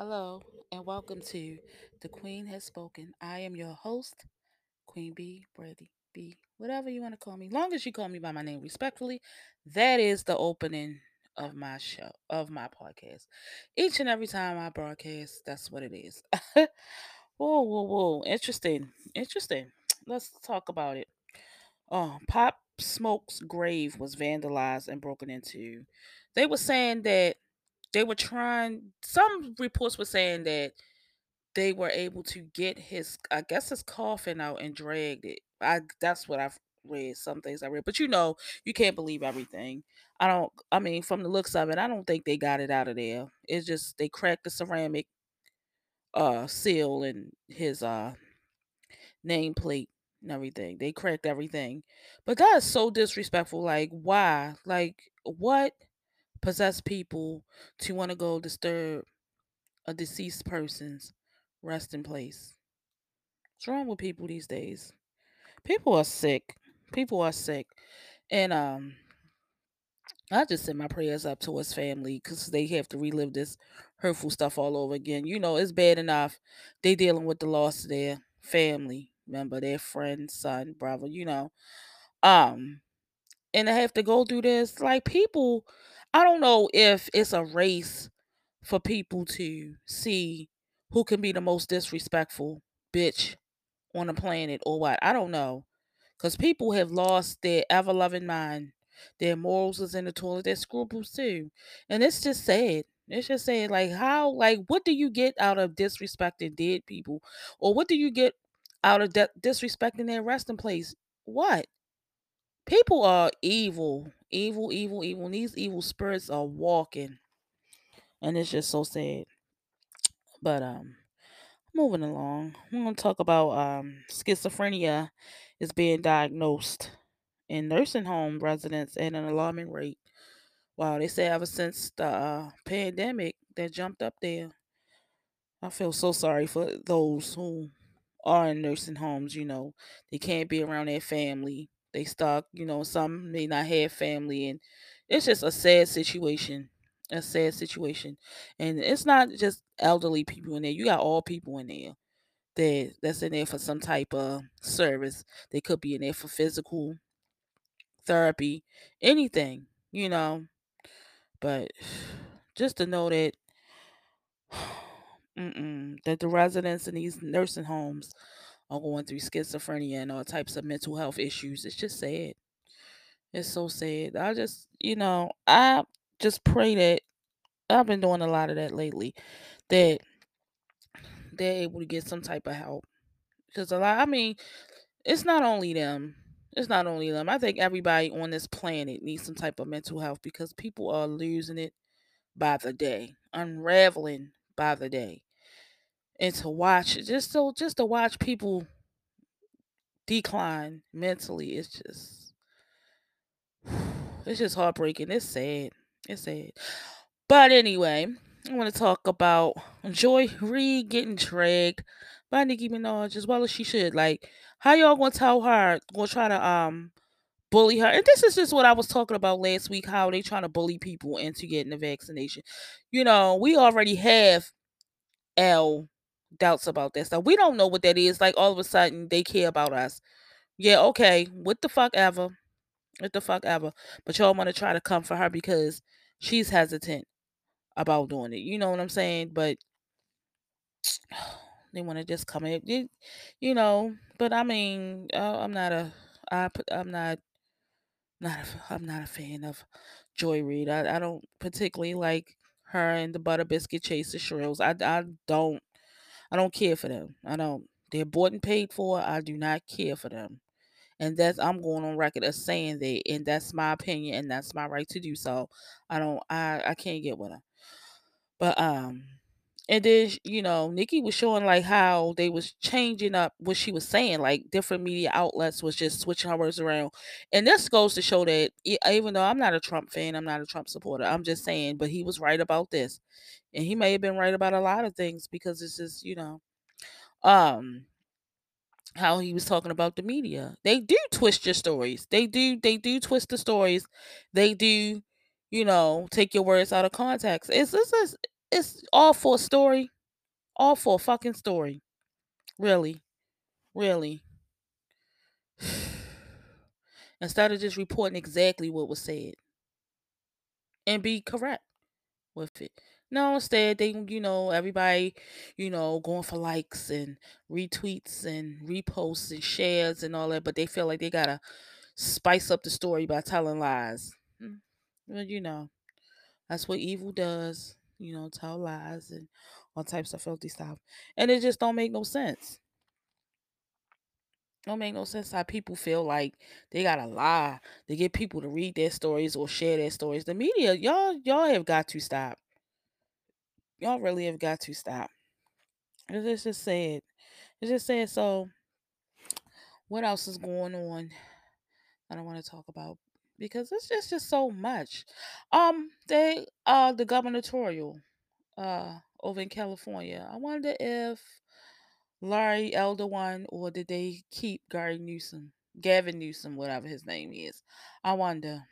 Hello and welcome to The Queen Has Spoken. I am your host, Queen B, Brady B, whatever you want to call me. Long as you call me by my name respectfully, that is the opening of my show, of my podcast. Each and every time I broadcast, that's what it is. whoa, whoa, whoa. Interesting. Interesting. Let's talk about it. Oh, Pop Smoke's grave was vandalized and broken into. They were saying that they were trying some reports were saying that they were able to get his I guess his coffin out and dragged it. I that's what I've read, some things I read. But you know, you can't believe everything. I don't I mean from the looks of it, I don't think they got it out of there. It's just they cracked the ceramic uh seal and his uh nameplate and everything. They cracked everything. But that is so disrespectful. Like why? Like what possessed people to want to go disturb a deceased person's resting place. What's wrong with people these days? People are sick. People are sick. And um I just send my prayers up to his family because they have to relive this hurtful stuff all over again. You know, it's bad enough they dealing with the loss of their family member, their friend, son, brother, you know. Um, and they have to go through this. Like people, I don't know if it's a race for people to see who can be the most disrespectful bitch on the planet or what. I don't know. Because people have lost their ever loving mind. Their morals is in the toilet, their scruples too. And it's just sad. It's just sad. Like, how, like, what do you get out of disrespecting dead people? Or what do you get out of de- disrespecting their resting place? What? People are evil. Evil, evil, evil. And these evil spirits are walking. And it's just so sad. But um moving along, we're gonna talk about um schizophrenia is being diagnosed in nursing home residents at an alarming rate. Wow, they say ever since the uh, pandemic that jumped up there. I feel so sorry for those who are in nursing homes, you know. They can't be around their family. They stuck, you know, some may not have family and it's just a sad situation. A sad situation. And it's not just elderly people in there. You got all people in there that that's in there for some type of service. They could be in there for physical therapy, anything, you know. But just to know that that the residents in these nursing homes are going through schizophrenia and all types of mental health issues. It's just sad. It's so sad. I just, you know, I just pray that I've been doing a lot of that lately. That they're able to get some type of help. Because a lot, I mean, it's not only them. It's not only them. I think everybody on this planet needs some type of mental health because people are losing it by the day, unraveling by the day. And to watch just so just to watch people decline mentally it's just it's just heartbreaking. It's sad. It's sad. But anyway, I want to talk about Joy Reid getting dragged by Nicki Minaj as well as she should. Like, how y'all gonna tell her gonna try to um bully her? And this is just what I was talking about last week, how they trying to bully people into getting the vaccination. You know, we already have L doubts about that stuff. We don't know what that is. Like all of a sudden they care about us. Yeah, okay. What the fuck ever. What the fuck ever. But y'all want to try to come for her because she's hesitant about doing it. You know what I'm saying? But they want to just come in, you, know. But I mean, uh, I'm not a, I, I'm not, not, a, I'm not a fan of Joy Reid. I, I don't particularly like her and the Butter Biscuit Chaser Shrills. I, I don't, I don't care for them. I don't. They're bought and paid for. I do not care for them. And that's I'm going on record as saying that, and that's my opinion, and that's my right to do so. I don't, I, I can't get with them. But um, and then you know, Nicki was showing like how they was changing up what she was saying. Like different media outlets was just switching her words around, and this goes to show that even though I'm not a Trump fan, I'm not a Trump supporter. I'm just saying, but he was right about this, and he may have been right about a lot of things because it's just you know, um, how he was talking about the media. They do twist your stories. They do. They do twist the stories. They do. You know, take your words out of context. It's this is it's all for a story. All for a fucking story. Really. Really. Instead of just reporting exactly what was said and be correct with it. No, instead they, you know, everybody, you know, going for likes and retweets and reposts and shares and all that, but they feel like they gotta spice up the story by telling lies. Mm, Well, you know, that's what evil does. You know, tell lies and all types of filthy stuff, and it just don't make no sense. Don't make no sense how people feel like they gotta lie to get people to read their stories or share their stories. The media, y'all, y'all have got to stop. Y'all really have got to stop. It's just sad. It's just sad. So, what else is going on? I don't want to talk about because it's just just so much. Um, they uh the gubernatorial uh over in California. I wonder if Larry Elder won or did they keep Gary Newsom, Gavin Newsom, whatever his name is. I wonder.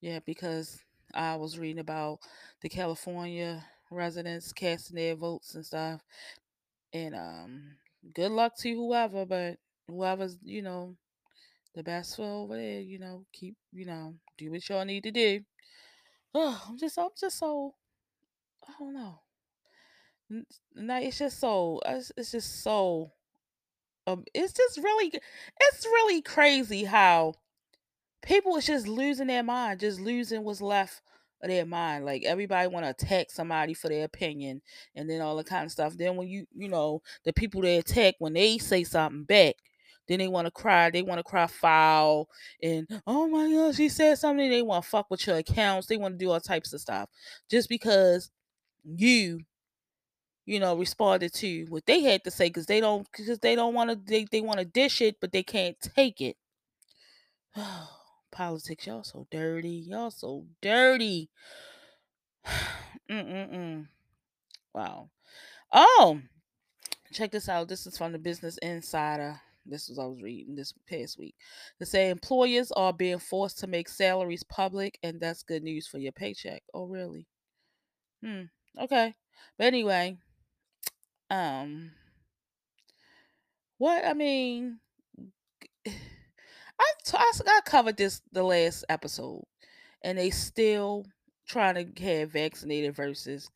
Yeah, because I was reading about the California residents casting their votes and stuff. And um good luck to whoever, but whoever's, you know, the best for over there, you know, keep, you know, do what y'all need to do. Oh, I'm just I'm just so I don't know. N- No, it's just so it's, it's just so um it's just really it's really crazy how people is just losing their mind, just losing what's left of their mind. Like everybody want to attack somebody for their opinion, and then all the kind of stuff. Then when you you know the people they attack when they say something back, then they want to cry. They want to cry foul and oh my gosh, she said something. They want to fuck with your accounts. They want to do all types of stuff just because you you know responded to what they had to say because they don't because they don't want to they, they want to dish it but they can't take it Politics, y'all so dirty. Y'all so dirty. Mm-mm-mm. Wow. Oh, check this out. This is from the Business Insider. This was I was reading this past week. They say employers are being forced to make salaries public, and that's good news for your paycheck. Oh, really? Hmm. Okay. But anyway, um, what I mean, I, I I covered this the last episode, and they still trying to have vaccinated versus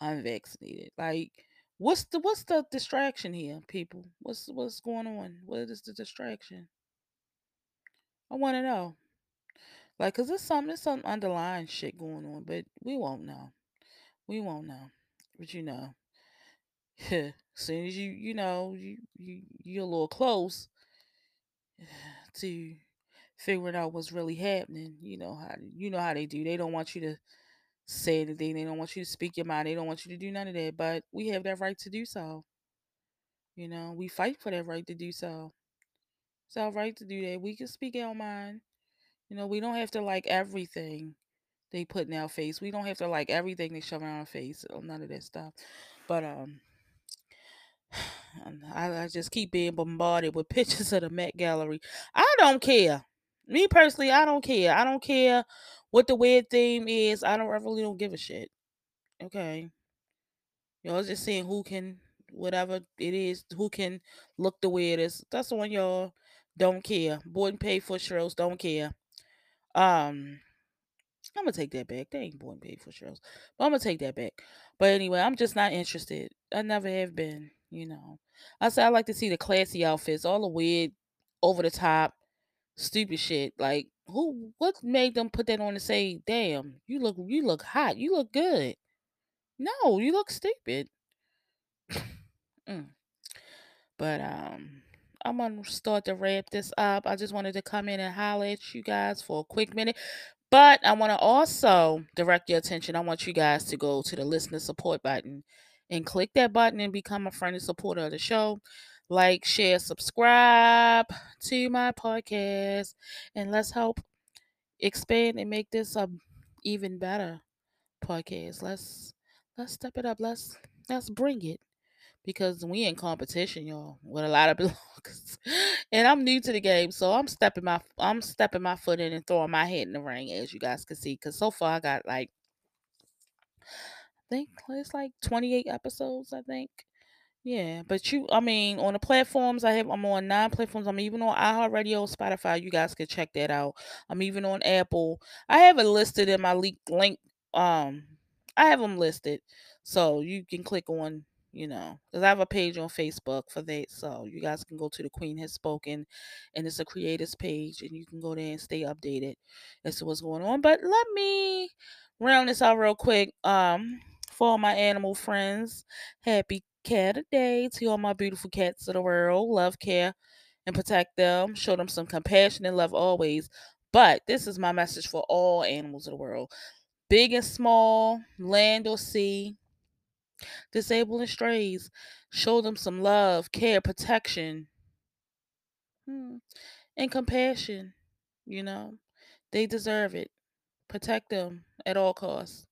unvaccinated. Like, what's the what's the distraction here, people? What's what's going on? What is the distraction? I want to know. Like, cause there's some there's some underlying shit going on, but we won't know. We won't know. But you know, as soon as you you know you you you're a little close to figuring out what's really happening. You know how you know how they do. They don't want you to say anything. They don't want you to speak your mind. They don't want you to do none of that. But we have that right to do so. You know, we fight for that right to do so. It's our right to do that. We can speak our mind. You know, we don't have to like everything they put in our face. We don't have to like everything they shove in our face. None of that stuff. But um, I, I just keep being bombarded with pictures of the Met Gallery. I don't care. Me personally, I don't care. I don't care what the weird theme is. I don't really don't give a shit. Okay. Y'all just seeing who can whatever it is, who can look the weirdest. That's the one y'all don't care. Board and pay for shows, don't care. Um I'm gonna take that back. They ain't and pay for shows. But I'm gonna take that back. But anyway, I'm just not interested. I never have been, you know. I say I like to see the classy outfits, all the weird, over the top, stupid shit. Like who what made them put that on and say, damn, you look you look hot, you look good. No, you look stupid. Mm. But um I'm gonna start to wrap this up. I just wanted to come in and holler at you guys for a quick minute. But I want to also direct your attention. I want you guys to go to the listener support button and click that button and become a friend and supporter of the show. Like, share, subscribe to my podcast, and let's help expand and make this a even better podcast. Let's let's step it up. Let's let's bring it because we in competition, y'all, with a lot of blogs. and I'm new to the game, so I'm stepping my I'm stepping my foot in and throwing my head in the ring, as you guys can see. Because so far I got like I think it's like 28 episodes, I think. Yeah, but you, I mean, on the platforms I have, I'm on nine platforms. I'm even on iHeartRadio, Spotify. You guys can check that out. I'm even on Apple. I have it listed in my link. Link. Um, I have them listed, so you can click on. You know, because I have a page on Facebook for that, so you guys can go to the Queen Has Spoken, and it's a creators page, and you can go there and stay updated as to what's going on. But let me round this out real quick. Um, for all my animal friends, happy cat a day to all my beautiful cats of the world. Love, care, and protect them. Show them some compassion and love always. But this is my message for all animals of the world big and small, land or sea, disabled and strays. Show them some love, care, protection, hmm, and compassion. You know, they deserve it. Protect them at all costs.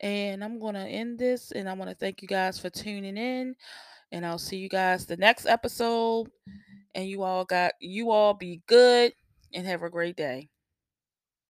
And I'm going to end this and I want to thank you guys for tuning in. And I'll see you guys the next episode. And you all got you all be good and have a great day.